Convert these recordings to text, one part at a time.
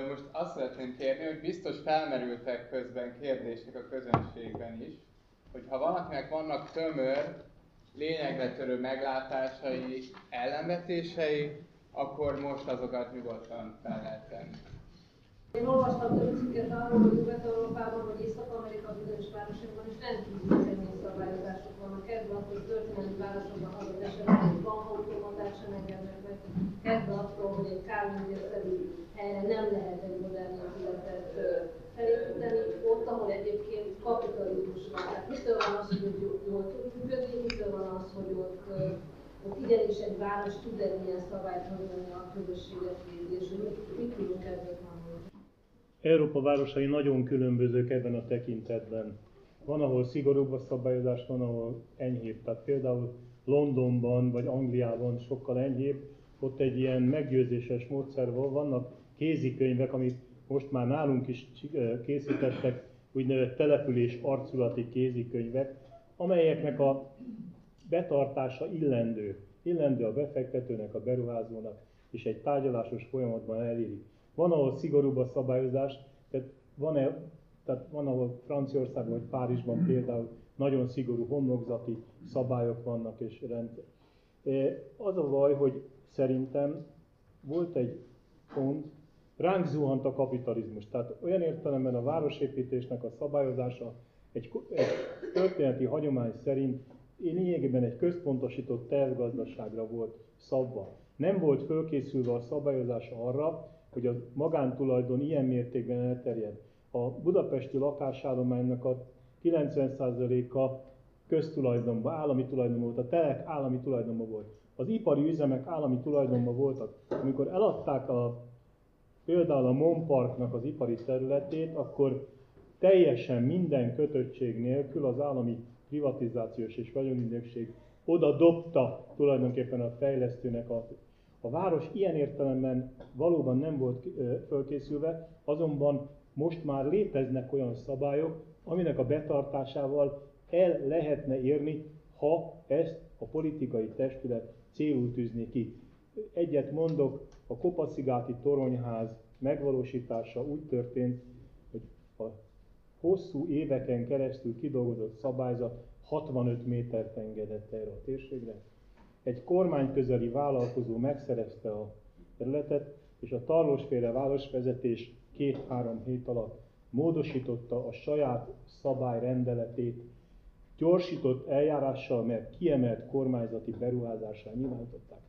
Most azt szeretném kérni, hogy biztos felmerültek közben kérdések a közönségben is, hogy ha valakinek vannak tömör, lényegre törő meglátásai, ellenvetései, akkor most azokat nyugodtan fel lehet tenni. Én olvastam több cikket arról, hogy Nyugat-Európában vagy Észak-Amerika bizonyos városokban is rendkívül szabályozások vannak. Kezdve attól, hogy történelmi városokban adott esetben egy bankautomatát sem engednek meg. Kezdve attól, hogy egy kárművésszerű helyre nem lehet egy modern épületet felépíteni, ott, ahol egyébként kapitalizmus van. Tehát mitől van az, hogy jól tud működni, mitől van az, hogy ott ott igenis egy város tud egy ilyen szabályt hozni a közösséget és mit, mit tudunk ebből tanulni? Európa városai nagyon különbözők ebben a tekintetben. Van, ahol szigorúbb a szabályozás, van, ahol enyhébb. Tehát például Londonban vagy Angliában sokkal enyhébb, ott egy ilyen meggyőzéses módszer van, vannak kézikönyvek, amit most már nálunk is készítettek, úgynevezett település arculati kézikönyvek, amelyeknek a betartása illendő. Illendő a befektetőnek, a beruházónak, és egy tárgyalásos folyamatban eléri. Van, ahol szigorúbb a szabályozás, tehát van, -e, tehát van ahol Franciaországban vagy Párizsban például nagyon szigorú homlokzati szabályok vannak és rendszer. E, az a baj, hogy szerintem volt egy pont, ránk zuhant a kapitalizmus. Tehát olyan értelemben a városépítésnek a szabályozása egy, egy történeti hagyomány szerint lényegében egy központosított tervgazdaságra volt szabva. Nem volt fölkészülve a szabályozása arra, hogy a magántulajdon ilyen mértékben elterjed. A budapesti lakásállománynak a 90%-a köztulajdonban, állami tulajdonban volt, a telek állami tulajdonban volt. Az ipari üzemek állami tulajdonban voltak. Amikor eladták a, például a Mon Parknak az ipari területét, akkor teljesen minden kötöttség nélkül az állami privatizációs és vagyonügynökség oda dobta tulajdonképpen a fejlesztőnek a a város ilyen értelemben valóban nem volt fölkészülve, azonban most már léteznek olyan szabályok, aminek a betartásával el lehetne érni, ha ezt a politikai testület célul tűzni ki. Egyet mondok, a Kopaszigáti toronyház megvalósítása úgy történt, hogy a hosszú éveken keresztül kidolgozott szabályzat 65 métert engedett erre a térségre. Egy kormányközeli vállalkozó megszerezte a területet, és a Tarlósféle városvezetés két-három hét alatt módosította a saját szabályrendeletét, gyorsított eljárással, mert kiemelt kormányzati beruházással nyilvánították.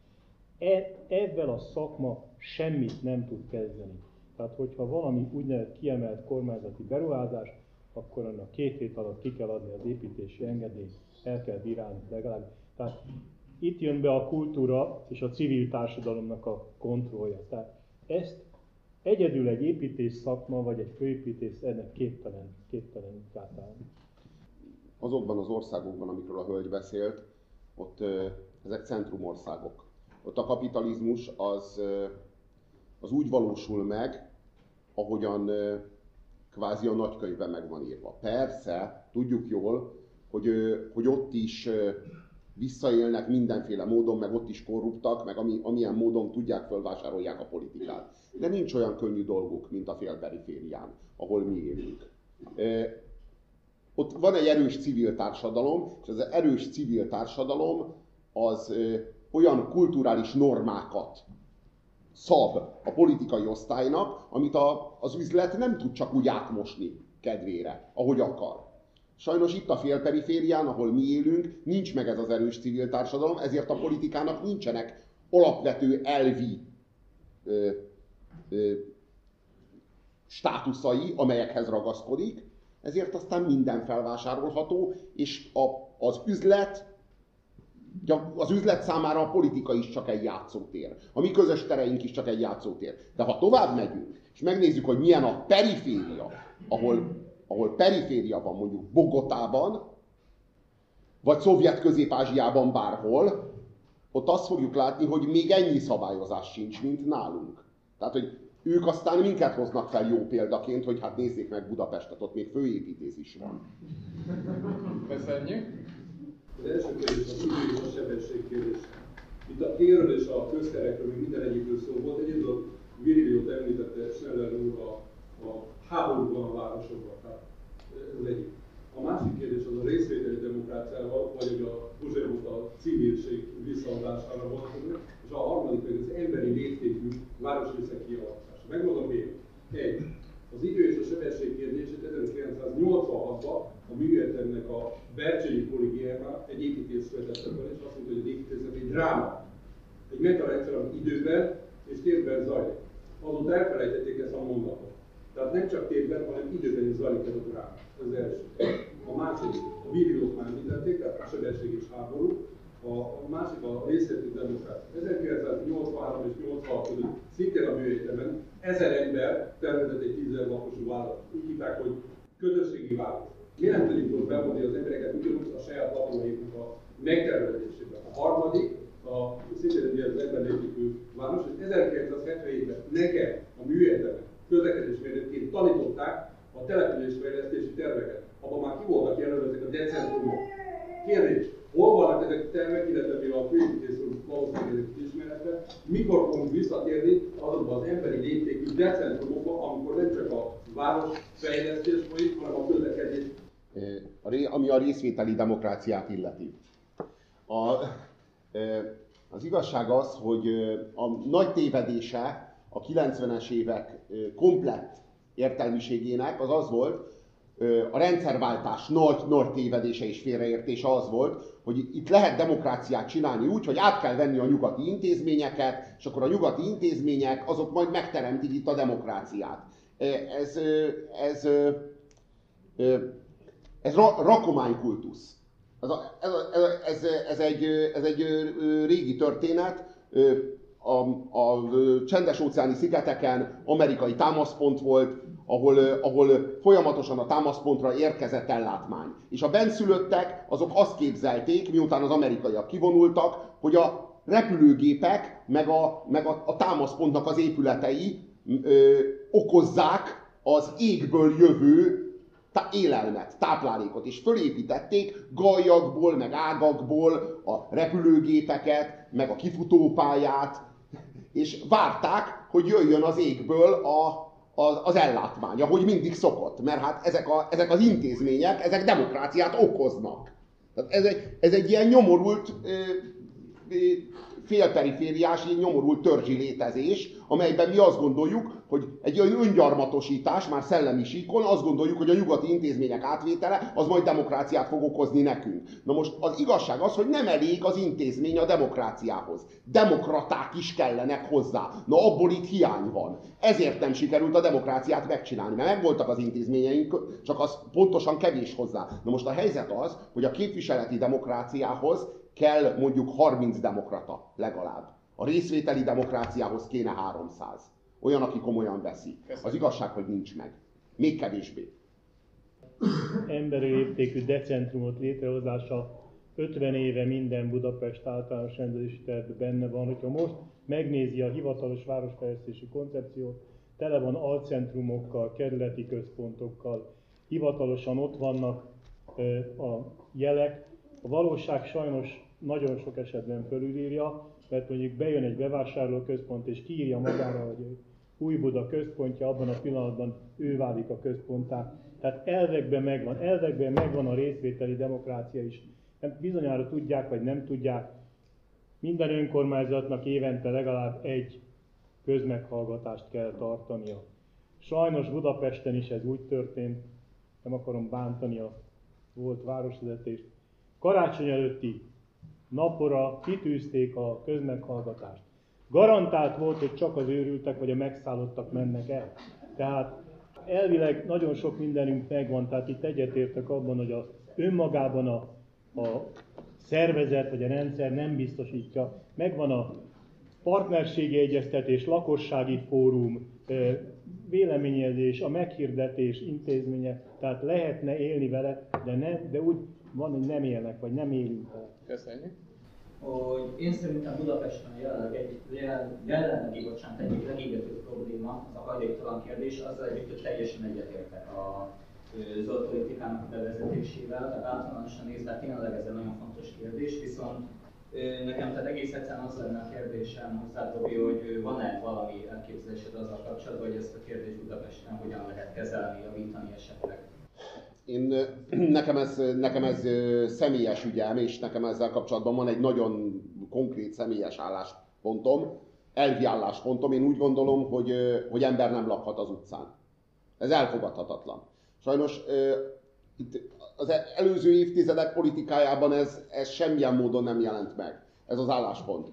E, ebben a szakma semmit nem tud kezdeni. Tehát, hogyha valami úgynevezett kiemelt kormányzati beruházás, akkor annak két hét alatt ki kell adni az építési engedélyt, el kell bírálni legalább. Tehát itt jön be a kultúra és a civil társadalomnak a kontrollja. Tehát ezt egyedül egy építés szakma vagy egy főépítész ennek képtelen, képtelen átálni. Azokban az országokban, amikről a hölgy beszélt, ott ezek centrumországok. Ott a kapitalizmus az, az úgy valósul meg, ahogyan kvázi a nagykönyvben meg van írva. Persze, tudjuk jól, hogy, hogy ott is visszaélnek mindenféle módon, meg ott is korruptak, meg ami, amilyen módon tudják, fölvásárolják a politikát. De nincs olyan könnyű dolguk, mint a félperiférián, ahol mi élünk. E, ott van egy erős civil társadalom, és az erős civil társadalom az e, olyan kulturális normákat szab a politikai osztálynak, amit a, az üzlet nem tud csak úgy átmosni kedvére, ahogy akar. Sajnos itt a félperiférián, ahol mi élünk, nincs meg ez az erős civil társadalom, ezért a politikának nincsenek alapvető elvi ö, ö, státuszai, amelyekhez ragaszkodik, ezért aztán minden felvásárolható, és a, az üzlet az üzlet számára a politika is csak egy játszótér. A mi közös tereink is csak egy játszótér. De ha tovább megyünk, és megnézzük, hogy milyen a periféria, ahol ahol periféria van, mondjuk Bogotában, vagy szovjet közép-ázsiában bárhol, ott azt fogjuk látni, hogy még ennyi szabályozás sincs, mint nálunk. Tehát, hogy ők aztán minket hoznak fel jó példaként, hogy hát nézzék meg Budapestet, ott még főépítés is van. Köszönjük! Az első kérdés a tudjuk a sebesség kérdés. Itt a térről és a közterekről, még minden egyikről szó volt. Egy dolog, Virilliót említette Schneller háború van a városokban. Tehát ez. A másik kérdés az a részvételi demokráciával, vagy hogy a Puzsér a civilség visszaadására vonatkozik, és a harmadik pedig az emberi léptékű városrészek kialakítása. Megmondom miért. Egy. Az idő és a sebesség kérdését 1986-ban a műegyetemnek a Bercsényi kollégiájában egy építész vetette fel, és azt mondta, hogy az építészet egy dráma. Egy metarendszer, ami időben és térben zajlik. Azóta elfelejtették ezt a mondatot. Tehát nem csak térben, hanem időben is zajlik ez a dráma. Ez az első. A második, a vírilók már említették, tehát a sebesség és háború. A másik a részleti demokrácia. 1983 és 86 között szintén a műegyetemen ezer ember tervezett egy 10 lakosú vállalat. Úgy hívták, hogy közösségi vállalat. Mi nem tudjuk bevonni az embereket ugyanúgy a saját lakonaiknak a megtervezésében. A harmadik, a szintén az emberlépítő város, hogy 1977-ben nekem a műegyetemen közlekedésmérnökként tanították a településfejlesztési terveket. Abban már ki voltak jelölve ezek a decentrumok. Kérdés, hol vannak ezek a tervek, illetve mi a főépítészről valószínűleg ezek ismeretve, mikor fogunk visszatérni azokban az emberi léptékű decentrumokba, amikor nem csak a városfejlesztés folyik, hanem a közlekedés. Ami a részvételi demokráciát illeti. A, az igazság az, hogy a nagy tévedése a 90-es évek komplett értelmiségének az az volt, a rendszerváltás nagy, nagy tévedése és félreértése az volt, hogy itt lehet demokráciát csinálni úgy, hogy át kell venni a nyugati intézményeket, és akkor a nyugati intézmények azok majd megteremtik itt a demokráciát. Ez, ez, ez, ez rakománykultusz. Ez, ez, ez, ez, egy, ez egy régi történet, a, a csendes óceáni szigeteken amerikai támaszpont volt, ahol, ahol folyamatosan a támaszpontra érkezett ellátmány. És a benszülöttek azok azt képzelték, miután az amerikaiak kivonultak, hogy a repülőgépek, meg a, meg a, a támaszpontnak az épületei ö, okozzák az égből jövő tá- élelmet, táplálékot, és fölépítették gajakból, meg ágakból a repülőgépeket, meg a kifutópályát, és várták, hogy jöjjön az égből a, az, az ellátmány, ahogy mindig szokott, mert hát ezek, a, ezek az intézmények, ezek demokráciát okoznak. Tehát ez egy, ez egy ilyen nyomorult, félperifériás, ilyen nyomorult törzsi létezés, amelyben mi azt gondoljuk, hogy egy olyan öngyarmatosítás, már szellemi síkon, azt gondoljuk, hogy a nyugati intézmények átvétele az majd demokráciát fog okozni nekünk. Na most az igazság az, hogy nem elég az intézmény a demokráciához. Demokraták is kellenek hozzá. Na abból itt hiány van. Ezért nem sikerült a demokráciát megcsinálni, mert megvoltak az intézményeink, csak az pontosan kevés hozzá. Na most a helyzet az, hogy a képviseleti demokráciához kell mondjuk 30 demokrata legalább. A részvételi demokráciához kéne 300. Olyan, aki komolyan veszi. Az igazság, hogy nincs meg. Még kevésbé. Emberi léptékű decentrumot létrehozása 50 éve minden Budapest általános rendezési tervben benne van. Hogyha most megnézi a hivatalos városfejlesztési koncepciót, tele van alcentrumokkal, kerületi központokkal, hivatalosan ott vannak a jelek. A valóság sajnos nagyon sok esetben fölülírja, mert mondjuk bejön egy bevásárlóközpont és kiírja magára, hogy új Buda központja, abban a pillanatban ő válik a központtá. Tehát elvekben megvan, elvekben megvan a részvételi demokrácia is. Nem, bizonyára tudják, vagy nem tudják, minden önkormányzatnak évente legalább egy közmeghallgatást kell tartania. Sajnos Budapesten is ez úgy történt, nem akarom bántani a volt városvezetést. Karácsony előtti napora kitűzték a közmeghallgatást. Garantált volt, hogy csak az őrültek vagy a megszállottak mennek el. Tehát elvileg nagyon sok mindenünk megvan, tehát itt egyetértek abban, hogy az önmagában a, a szervezet vagy a rendszer nem biztosítja. Megvan a partnerségi egyeztetés, lakossági fórum, véleményezés, a meghirdetés intézménye, tehát lehetne élni vele, de, ne, de úgy van, hogy nem élnek, vagy nem élünk vele. Köszönjük hogy én szerintem Budapesten jelenleg egy, jelenlegi, bocsánat, egyik legégetőbb probléma az a hajléktalan kérdés, azzal együtt, hogy teljesen egyetértek a zöld politikának a bevezetésével, tehát általánosan nézve tényleg ez egy nagyon fontos kérdés, viszont Nekem tehát egész egyszerűen az lenne a kérdésem hozzá, Tobi, hogy van-e valami elképzelésed azzal kapcsolatban, hogy ezt a kérdést Budapesten hogyan lehet kezelni, javítani esetleg? Én, nekem, ez, nekem ez személyes ügyem, és nekem ezzel kapcsolatban van egy nagyon konkrét személyes álláspontom, elvi álláspontom. Én úgy gondolom, hogy, hogy ember nem lakhat az utcán. Ez elfogadhatatlan. Sajnos itt az előző évtizedek politikájában ez, ez semmilyen módon nem jelent meg. Ez az álláspont.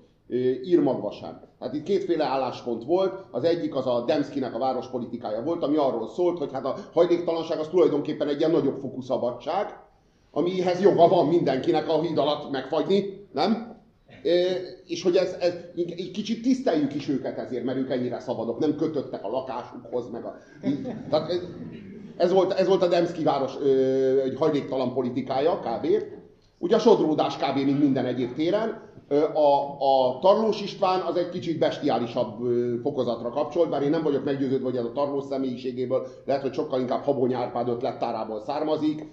Ír magva sem. Hát itt kétféle álláspont volt, az egyik az a Demszkinek a várospolitikája volt, ami arról szólt, hogy hát a hajléktalanság az tulajdonképpen egy ilyen nagyobb fokú szabadság, amihez joga van mindenkinek a híd alatt megfagyni, nem? és hogy ez, ez egy kicsit tiszteljük is őket ezért, mert ők ennyire szabadok, nem kötöttek a lakásukhoz, meg a... Tehát ez, ez, volt, ez volt a Demszki város egy hajléktalan politikája, kb. Ugye a sodródás kb. mint minden egyéb téren. A, a Tarlós István az egy kicsit bestiálisabb fokozatra kapcsolt, bár én nem vagyok meggyőződve, hogy ez a Tarlós személyiségéből, lehet, hogy sokkal inkább Habony Árpád ötlettárából származik.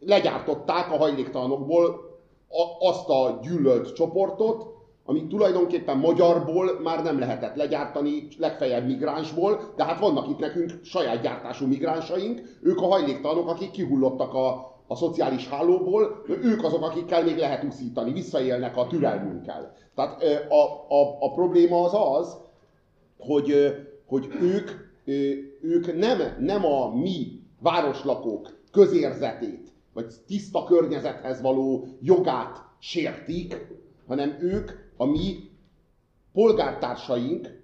Legyártották a hajléktalanokból azt a gyűlölt csoportot, ami tulajdonképpen magyarból már nem lehetett legyártani, legfeljebb migránsból, de hát vannak itt nekünk saját gyártású migránsaink, ők a hajléktalanok, akik kihullottak a, a szociális hálóból, ők azok, akikkel még lehet úszítani, visszaélnek a türelmünkkel. Tehát a, a, a probléma az az, hogy, hogy ők, ők nem, nem a mi városlakók közérzetét, vagy tiszta környezethez való jogát sértik, hanem ők a mi polgártársaink,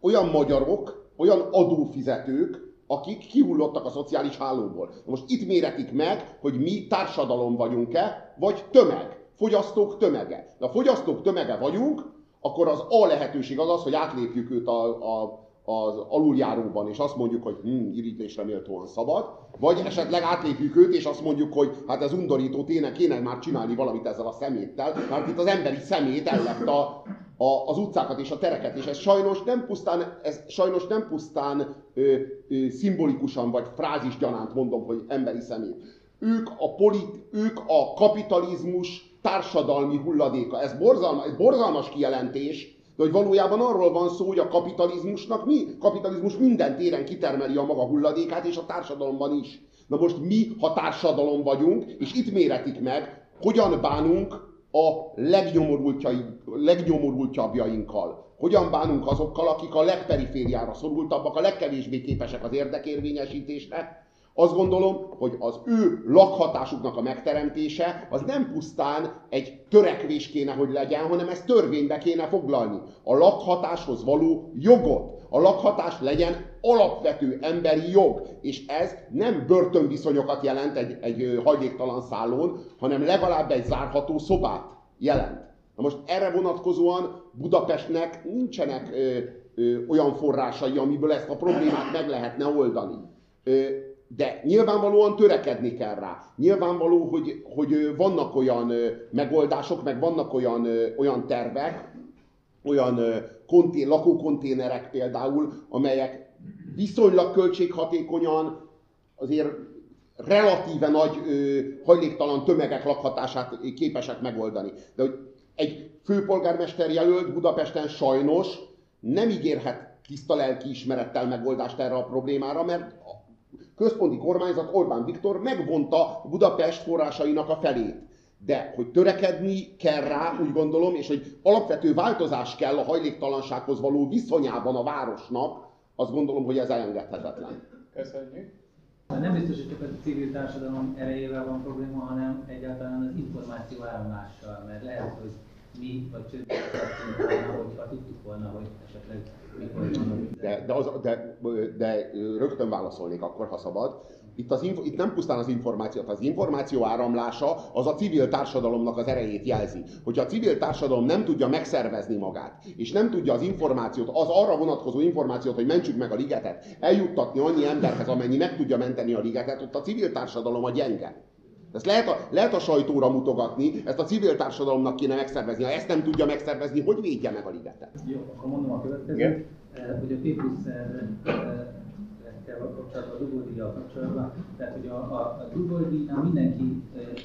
olyan magyarok, olyan adófizetők, akik kihullottak a szociális hálóból. Most itt méretik meg, hogy mi társadalom vagyunk-e, vagy tömeg, fogyasztók tömege. De a fogyasztók tömege vagyunk, akkor az A lehetőség az az, hogy átlépjük őt a, a, az aluljáróban, és azt mondjuk, hogy hm, irítésre méltóan szabad, vagy esetleg átlépjük őt, és azt mondjuk, hogy hát ez undorító, tényleg kéne már csinálni valamit ezzel a szeméttel, mert itt az emberi szemét ellett a, a, az utcákat és a tereket, és ez sajnos nem pusztán, ez sajnos nem pusztán ö, ö, szimbolikusan vagy frázisgyanánt mondom, hogy emberi szemét. Ők a, polit, ők a kapitalizmus társadalmi hulladéka. Ez borzalmas, ez borzalmas kijelentés, de hogy valójában arról van szó, hogy a kapitalizmusnak mi? Kapitalizmus minden téren kitermeli a maga hulladékát, és a társadalomban is. Na most mi, ha társadalom vagyunk, és itt méretik meg, hogyan bánunk a legnyomorultjabbjainkkal. Hogyan bánunk azokkal, akik a legperifériára szorultabbak, a legkevésbé képesek az érdekérvényesítésre, azt gondolom, hogy az ő lakhatásuknak a megteremtése az nem pusztán egy törekvés kéne, hogy legyen, hanem ezt törvénybe kéne foglalni. A lakhatáshoz való jogot. A lakhatás legyen alapvető emberi jog, és ez nem börtönviszonyokat jelent egy, egy hajléktalan szállón, hanem legalább egy zárható szobát jelent. Na most erre vonatkozóan Budapestnek nincsenek ö, ö, olyan forrásai, amiből ezt a problémát meg lehetne oldani. Ö, de nyilvánvalóan törekedni kell rá. Nyilvánvaló, hogy, hogy vannak olyan megoldások, meg vannak olyan, olyan tervek, olyan kontén, lakókonténerek például, amelyek viszonylag költséghatékonyan azért relatíve nagy ö, hajléktalan tömegek lakhatását képesek megoldani. De hogy egy főpolgármester jelölt Budapesten sajnos nem ígérhet tiszta lelkiismerettel megoldást erre a problémára, mert központi kormányzat Orbán Viktor megvonta Budapest forrásainak a felét. De hogy törekedni kell rá, úgy gondolom, és hogy alapvető változás kell a hajléktalansághoz való viszonyában a városnak, azt gondolom, hogy ez elengedhetetlen. Köszönjük. Nem biztos, hogy csak a civil társadalom erejével van probléma, hanem egyáltalán az információ áramlással, mert lehet, hogy mi vagy csődbe volna, hogyha tudtuk volna, hogy esetleg de, de, az, de, de rögtön válaszolnék akkor, ha szabad. Itt, az, itt nem pusztán az információ, az információ áramlása az a civil társadalomnak az erejét jelzi. Hogyha a civil társadalom nem tudja megszervezni magát, és nem tudja az információt, az arra vonatkozó információt, hogy mentsük meg a ligetet, eljuttatni annyi emberhez, amennyi meg tudja menteni a ligetet, ott a civil társadalom a gyenge. Ezt lehet a, lehet a sajtóra mutogatni, ezt a civil társadalomnak kéne megszervezni. Ha ezt nem tudja megszervezni, hogy védje meg a ligetet? Jó, akkor mondom a következőt, hogy a P plusz politikával kapcsolatban, a dugódíjjal kapcsolatban. Tehát, hogy a, a, a dugódíjnál mindenki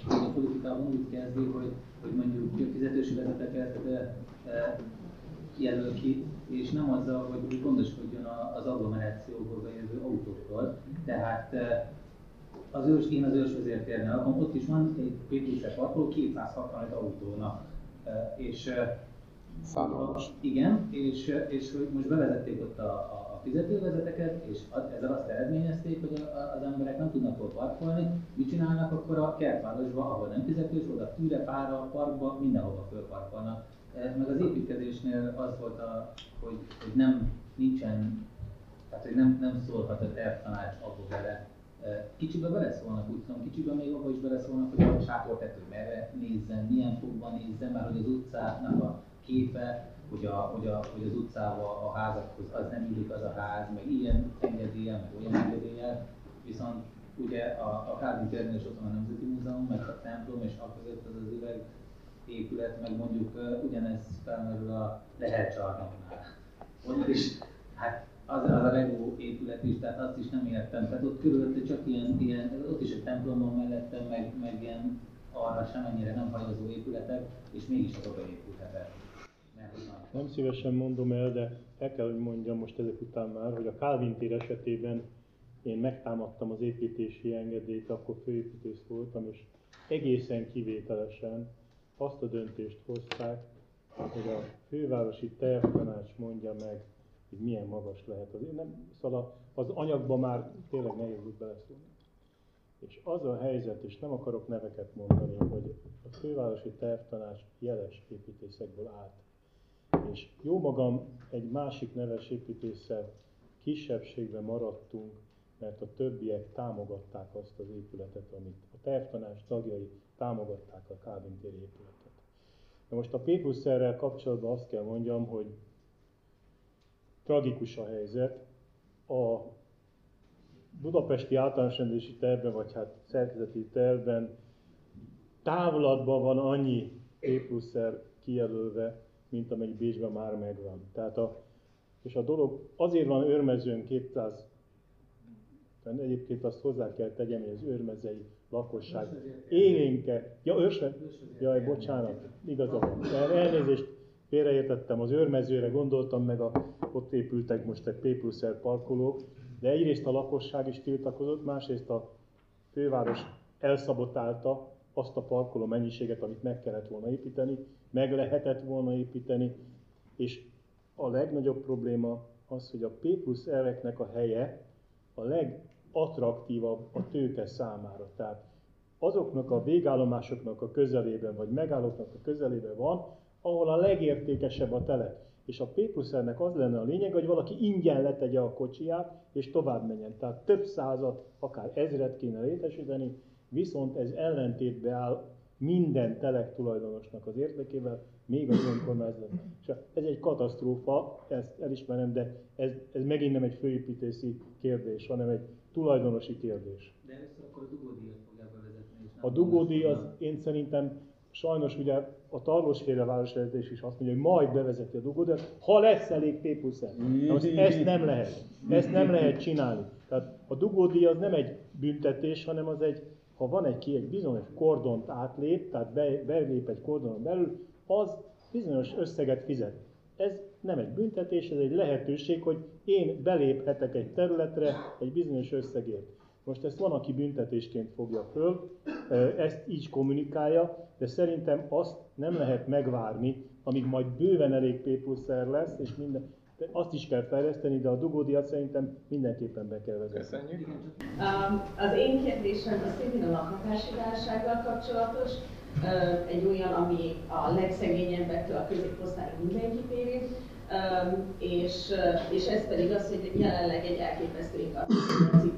a politikában úgy kezdi, hogy, hogy mondjuk fizetősi vezeteket jelöl ki, és nem azzal, hogy gondoskodjon az agglomerációból bejövő autókról. Tehát az ős, én az ősvezértérnél lakom, ott is van egy PPC parkoló 265 autónak. És Szánalmas. Igen, és, és hogy most bevezették ott a, a fizetővezeteket, és ezzel azt eredményezték, hogy az emberek nem tudnak hol parkolni. Mit csinálnak akkor a kertvárosban, ahol nem fizetős, oda tűre, pára, parkba, mindenhova fölparkolnak. Meg az építkezésnél az volt, a, hogy, hogy nem, nincsen, tehát hogy nem, nem szólhat a tervtanács abba bele, Kicsibe beleszólnak, úgy tudom, kicsibe még abban is beleszólnak, hogy a sátortető merre nézzen, milyen fogban nézzen, mert hogy az utcának a képe, hogy, a, hogy, a, hogy az utcával a házakhoz az nem illik az a ház, meg ilyen engedélye, meg olyan engedélye, viszont ugye a, a Kálvin is ott van a Nemzeti Múzeum, meg a templom, és a között az az üveg épület, meg mondjuk uh, ugyanez felmerül a Lehel csarnoknál. Ott is, hát az, az a Lego épület is, tehát azt is nem értem. Tehát ott körülötte csak ilyen, ilyen ott is egy templomban mellette, meg, meg ilyen arra sem ennyire nem hajazó épületek, és mégis oda épülhetett. Nem szívesen mondom el, de el kell, hogy mondjam most ezek után már, hogy a Calvin tér esetében én megtámadtam az építési engedélyt, akkor főépítész voltam, és egészen kivételesen azt a döntést hozták, hogy a fővárosi tervtanács mondja meg, hogy milyen magas lehet az. Nem, szóval az anyagban már tényleg nehéz úgy beleszólni. És az a helyzet, és nem akarok neveket mondani, hogy a fővárosi tervtanács jeles építészekből állt. És jó magam egy másik neves építéssel kisebbségben maradtunk, mert a többiek támogatták azt az épületet, amit a tervtanács tagjai támogatták a Kávin téri épületet. Na most a P plusz kapcsolatban azt kell mondjam, hogy tragikus a helyzet. A budapesti általános rendési tervben, vagy hát szerkezeti tervben távolatban van annyi P plusz kijelölve, mint amennyi Bécsben már megvan. Tehát a, és a dolog azért van őrmezőn 200 Egyébként azt hozzá kell tegyem, hogy az őrmezei lakosság élénke. Ja, őrse? Jaj, bocsánat, igaza van. Elnézést, félreértettem, az őrmezőre gondoltam, meg a, ott épültek most egy P plusz parkolók, de egyrészt a lakosság is tiltakozott, másrészt a főváros elszabotálta azt a parkoló mennyiséget, amit meg kellett volna építeni, meg lehetett volna építeni, és a legnagyobb probléma az, hogy a P plusz elveknek a helye a legattraktívabb a tőke számára. Tehát azoknak a végállomásoknak a közelében, vagy megállóknak a közelében van, ahol a legértékesebb a telep. És a P plusz az lenne a lényeg, hogy valaki ingyen letegye a kocsiját, és tovább menjen. Tehát több százat, akár ezret kéne létesíteni, viszont ez ellentétbe áll minden telek tulajdonosnak az érdekével, még az önkormányzat. És ez egy katasztrófa, ezt elismerem, de ez, ez megint nem egy főépítési kérdés, hanem egy tulajdonosi kérdés. De először akkor a dugódíjat fogják bevezetni. A dugódíj az én szerintem sajnos ugye a Tarlósféle városvezetés is azt mondja, hogy majd bevezeti a dugódíjat, ha lesz elég P plusz ezt nem lehet. Ezt nem lehet csinálni. Tehát a dugódíj az nem egy büntetés, hanem az egy, ha van egy ki egy bizonyos kordont átlép, tehát be, belép egy kordonon belül, az bizonyos összeget fizet. Ez nem egy büntetés, ez egy lehetőség, hogy én beléphetek egy területre egy bizonyos összegért. Most ezt van, aki büntetésként fogja föl, ezt így kommunikálja, de szerintem azt nem lehet megvárni, amíg majd bőven elég P lesz, és minden, de azt is kell fejleszteni, de a dugódiat szerintem mindenképpen be kell vezetni. Köszönjük. Um, az én kérdésem az szintén a lakhatási válsággal kapcsolatos. Uh, egy olyan, ami a legszegényebbektől a középosztály mindenkit érint. Um, és, uh, és ez pedig az, hogy jelenleg egy elképesztő infláció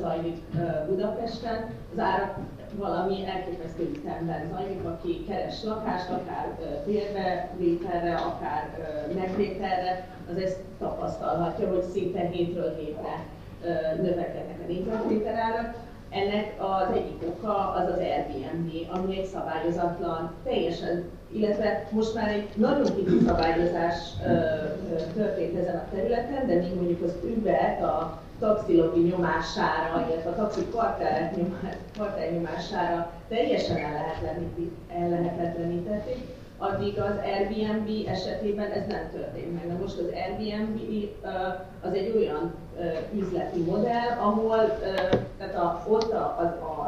zajlik uh, Budapesten. Az árak valami elképesztő ütemben zajlik, aki keres lakást, akár bérbe vételre, akár megvételre, az ezt tapasztalhatja, hogy szinte hétről hétre növekednek a négyzetméterárak. Ennek az egyik oka az az Airbnb, ami egy szabályozatlan, teljesen, illetve most már egy nagyon kicsi szabályozás történt ezen a területen, de még mondjuk az Uber-t, a taxilobbi nyomására, illetve a taxi kvartál nyomására teljesen ellehetetlenítették, addig az Airbnb esetében ez nem történt meg. Na most az Airbnb az egy olyan üzleti modell, ahol tehát a, ott az,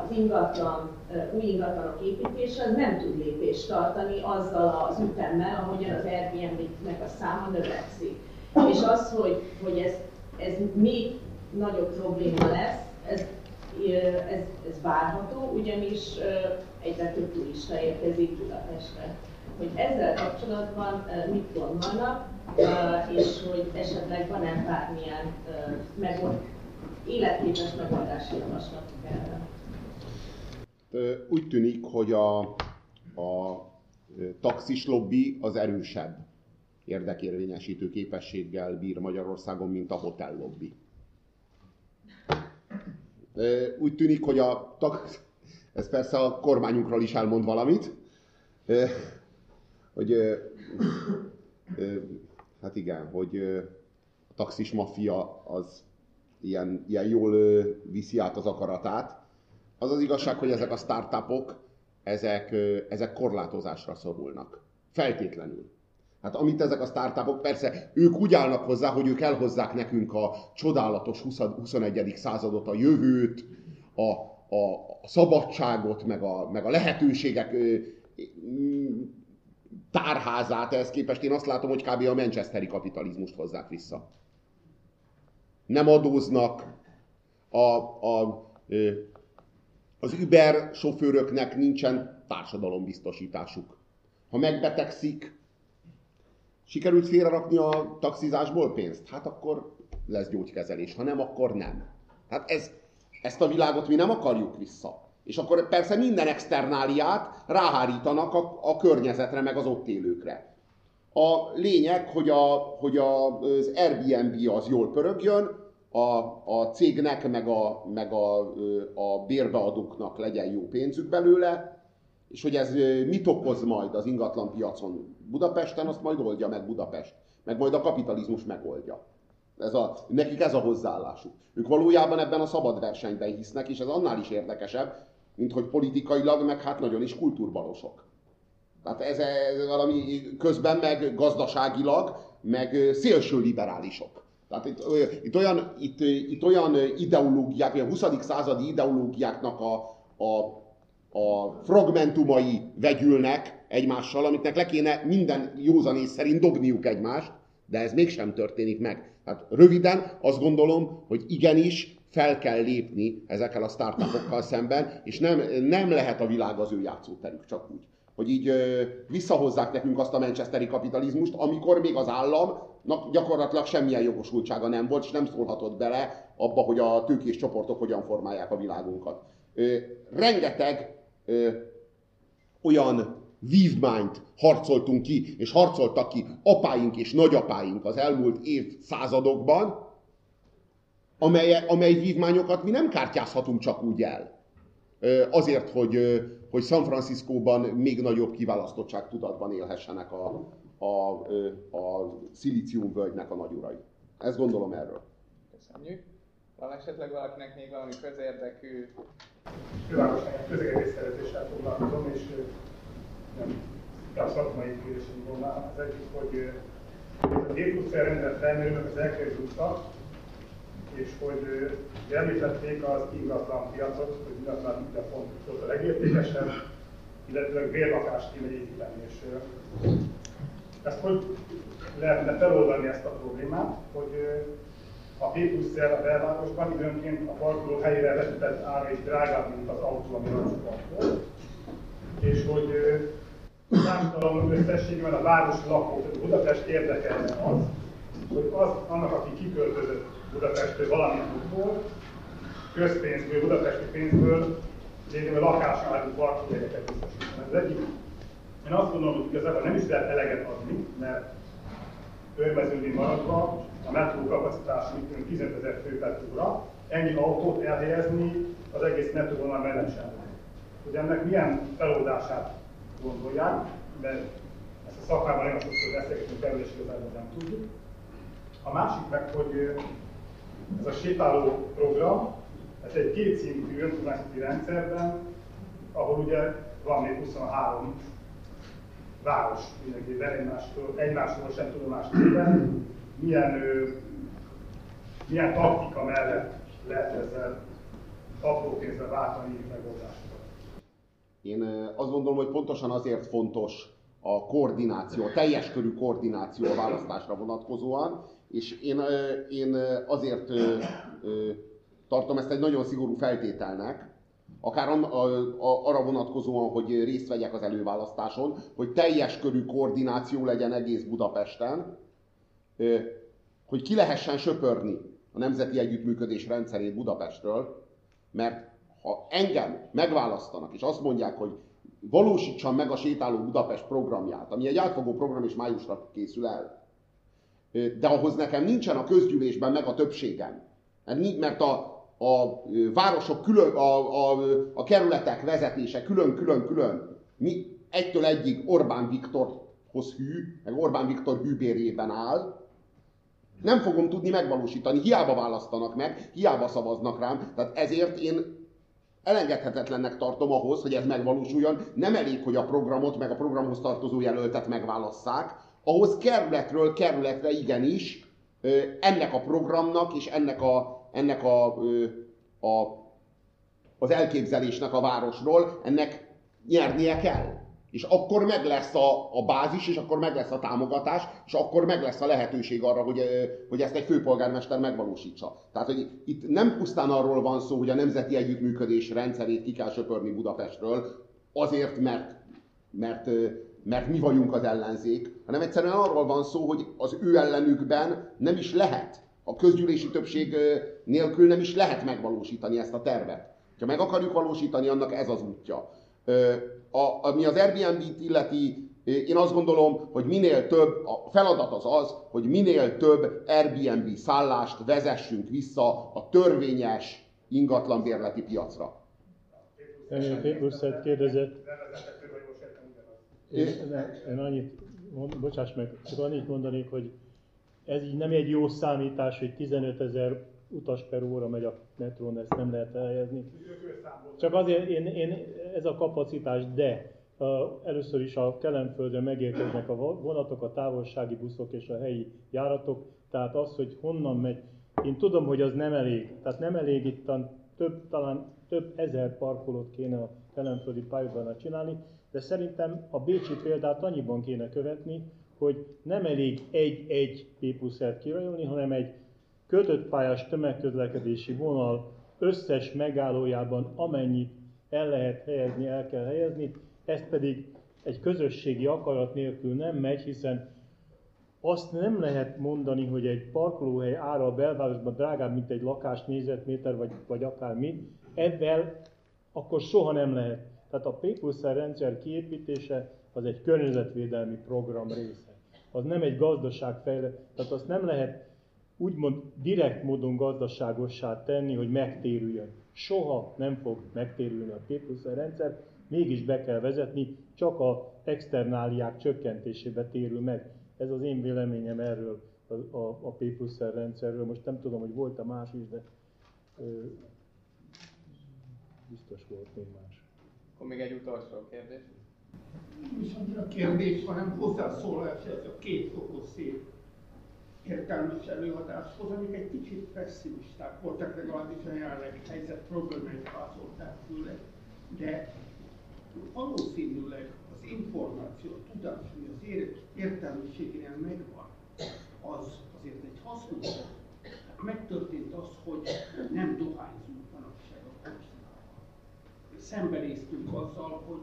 az ingatlan, új ingatlanok építése nem tud lépést tartani azzal az ütemmel, ahogyan az Airbnb-nek a száma növekszik. És az, hogy, hogy ez, ez még nagyobb probléma lesz, ez, ez, ez várható, ugyanis egyre több turista érkezik Budapestre. Hogy ezzel kapcsolatban mit gondolnak, és hogy esetleg van-e bármilyen megold, életképes megoldási javaslatok erre. Úgy tűnik, hogy a, a taxis lobby az erősebb érdekérvényesítő képességgel bír Magyarországon, mint a hotel lobby. Úgy tűnik, hogy a tax... ez persze a kormányunkról is elmond valamit, hogy hát igen, hogy a taxis maffia az ilyen, ilyen jól viszi át az akaratát. Az az igazság, hogy ezek a startupok, ezek, ezek korlátozásra szorulnak. Feltétlenül. Hát amit ezek a startupok, persze ők úgy állnak hozzá, hogy ők elhozzák nekünk a csodálatos 20, 21. századot, a jövőt, a, a, a szabadságot, meg a, meg a lehetőségek tárházát, ehhez képest én azt látom, hogy kb. a manchesteri kapitalizmust hozzák vissza. Nem adóznak, a, a, az Uber sofőröknek nincsen társadalombiztosításuk. Ha megbetegszik, sikerült félrerakni a taxizásból pénzt? Hát akkor lesz gyógykezelés, ha nem, akkor nem. Hát ez, ezt a világot mi nem akarjuk vissza. És akkor persze minden externáliát ráhárítanak a, a környezetre, meg az ott élőkre. A lényeg, hogy, a, hogy a, az Airbnb az jól pörögjön, a, a cégnek, meg, a, meg a, a bérbeadóknak legyen jó pénzük belőle, és hogy ez mit okoz majd az ingatlan piacon Budapesten, azt majd oldja meg Budapest. Meg majd a kapitalizmus megoldja. Ez a, nekik ez a hozzáállásuk. Ők valójában ebben a szabad versenyben hisznek, és ez annál is érdekesebb, mint hogy politikailag, meg hát nagyon is kultúrbalosok. Tehát ez, ez valami közben meg gazdaságilag, meg szélső liberálisok. Tehát itt, itt, olyan, itt, itt olyan ideológiák, olyan 20. századi ideológiáknak a, a, a fragmentumai vegyülnek egymással, amiknek le kéne minden józanész szerint dobniuk egymást, de ez mégsem történik meg. Hát röviden azt gondolom, hogy igenis fel kell lépni ezekkel a startupokkal szemben, és nem, nem lehet a világ az ő játszóterük, csak úgy. Hogy így ö, visszahozzák nekünk azt a manchesteri kapitalizmust, amikor még az államnak gyakorlatilag semmilyen jogosultsága nem volt, és nem szólhatott bele abba, hogy a tőkés csoportok hogyan formálják a világunkat. Ö, rengeteg ö, olyan vívmányt harcoltunk ki, és harcoltak ki apáink és nagyapáink az elmúlt évszázadokban, amely, amely vívmányokat mi nem kártyázhatunk csak úgy el. Azért, hogy, hogy San Franciscóban még nagyobb kiválasztottság tudatban élhessenek a, a, a völgynek a nagyurai. Ezt gondolom erről. Köszönjük. Van esetleg valakinek még valami közérdekű? Egy közegészszerzéssel foglalkozom, és nem, a szakmai kérdésem volna. Az egyik, hogy a D rendet felmérőnek az elkerült és hogy említették az ingatlan piacot, hogy ingatlan minden fontos a legértékesebb, illetve bérlakást kéne építeni. És ezt hogy lehetne feloldani ezt a problémát, hogy a P a belvárosban időnként a parkoló helyére vetített ára is drágább, mint az autó, ami rajta parkol. És hogy a társadalom összességében a város lakók, a Budapest érdekelne az, hogy az, annak, aki kiköltözött Budapestről valamilyen útból, közpénzből, budapesti pénzből lényegében lakásálló parkolóhelyeket biztosítani. Ez egyik. Én azt gondolom, hogy igazából nem is lehet eleget adni, mert örmezőnél maradva a metró kapacitása mint 15 ezer fő per óra, ennyi autót elhelyezni az egész metróvonal mellett sem. Hogy ennek milyen feloldását gondolják, de ezt a szakmában nagyon sokszor beszélgetünk erről, és igazából nem tudjuk. A másik meg, hogy Ez a sétáló program, ez egy kétszintű önkormányzati rendszerben, ahol ugye van még 23 város mindenképpen egymástól, egymásról sem tudomást véve, milyen, milyen taktika mellett lehet ezzel apró pénzre váltani megoldásokat. Én azt gondolom, hogy pontosan azért fontos a koordináció, a teljes körű koordináció a választásra vonatkozóan, és én, én azért tartom ezt egy nagyon szigorú feltételnek, akár arra vonatkozóan, hogy részt vegyek az előválasztáson, hogy teljes körű koordináció legyen egész Budapesten, hogy ki lehessen söpörni a nemzeti együttműködés rendszerét Budapestről, mert ha engem megválasztanak, és azt mondják, hogy valósítsam meg a Sétáló Budapest programját, ami egy átfogó program, és májusra készül el, de ahhoz nekem nincsen a közgyűlésben meg a többségem, mert a, a városok külön, a, a, a kerületek vezetése külön-külön-külön, mi egytől egyig Orbán Viktorhoz hű, meg Orbán Viktor hűbérjében áll, nem fogom tudni megvalósítani, hiába választanak meg, hiába szavaznak rám, tehát ezért én elengedhetetlennek tartom ahhoz, hogy ez megvalósuljon. Nem elég, hogy a programot, meg a programhoz tartozó jelöltet megválasszák, ahhoz kerületről kerületre igenis ennek a programnak és ennek a ennek a, a, az elképzelésnek a városról, ennek nyernie kell. És akkor meg lesz a, a bázis, és akkor meg lesz a támogatás, és akkor meg lesz a lehetőség arra, hogy, hogy ezt egy főpolgármester megvalósítsa. Tehát, hogy itt nem pusztán arról van szó, hogy a nemzeti együttműködés rendszerét ki kell söpörni Budapestről, azért, mert, mert, mert mi vagyunk az ellenzék, hanem egyszerűen arról van szó, hogy az ő ellenükben nem is lehet a közgyűlési többség nélkül nem is lehet megvalósítani ezt a tervet. Ha meg akarjuk valósítani, annak ez az útja. A, ami az Airbnb-t illeti, én azt gondolom, hogy minél több, a feladat az az, hogy minél több Airbnb szállást vezessünk vissza a törvényes ingatlanbérleti piacra. Pépuszet kérdezett. Én, én annyit, bocsáss meg, csak annyit mondanék, hogy ez így nem egy jó számítás, hogy 15 ezer utas per óra megy a metrón, ezt nem lehet elhelyezni. Csak azért én, én, ez a kapacitás, de először is a Kelenföldön megérkeznek a vonatok, a távolsági buszok és a helyi járatok, tehát az, hogy honnan megy, én tudom, hogy az nem elég. Tehát nem elég itt több, talán több ezer parkolót kéne a kelenföldi pályaudvarnál csinálni, de szerintem a Bécsi példát annyiban kéne követni, hogy nem elég egy-egy típuszert kirajolni, hanem egy kötött pályás tömegközlekedési vonal összes megállójában amennyit el lehet helyezni, el kell helyezni, ezt pedig egy közösségi akarat nélkül nem megy, hiszen azt nem lehet mondani, hogy egy parkolóhely ára a belvárosban drágább, mint egy lakás négyzetméter, vagy, vagy akármi, ebben akkor soha nem lehet. Tehát a p rendszer kiépítése az egy környezetvédelmi program része az nem egy gazdaságfejlesztés, tehát azt nem lehet úgymond direkt módon gazdaságossá tenni, hogy megtérüljön. Soha nem fog megtérülni a P rendszer, mégis be kell vezetni, csak a externáliák csökkentésébe térül meg. Ez az én véleményem erről a, a, a P rendszerről. Most nem tudom, hogy volt-e más is, de ö, biztos volt még más. Akkor még egy utolsó kérdés nem is annyira kérdés, hanem hozzászólás ez a két okos szép értelmes előadáshoz, amik egy kicsit pessimisták voltak, legalábbis a jelenlegi helyzet problémáit vázolták főleg, de valószínűleg az információ, a tudás, ami az értelmiségénél megvan, az azért egy hasznos. Hát megtörtént az, hogy nem dohányzunk. Szembenéztünk azzal, hogy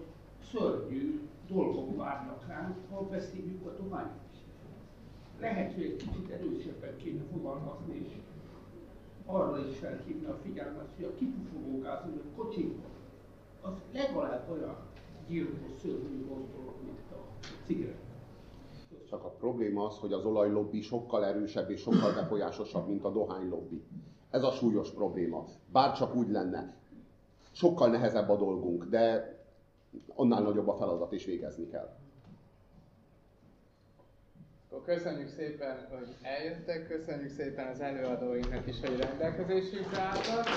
szörnyű dolgok várnak ránk, ha veszítjük a dohányot. Lehet, hogy egy kicsit erősebben kéne fogalmazni, és arra is felhívni a figyelmet, hogy a kipufogógáz, a kocsikban, az legalább olyan gyilkos szörnyű dolog, mint a cigaretta. Csak a probléma az, hogy az olajlobbi sokkal erősebb és sokkal befolyásosabb, mint a dohánylobbi. Ez a súlyos probléma. Bár csak úgy lenne. Sokkal nehezebb a dolgunk, de annál nagyobb a feladat, és végezni kell. Köszönjük szépen, hogy eljöttek, köszönjük szépen az előadóinknak is, hogy rendelkezésünkre álltak.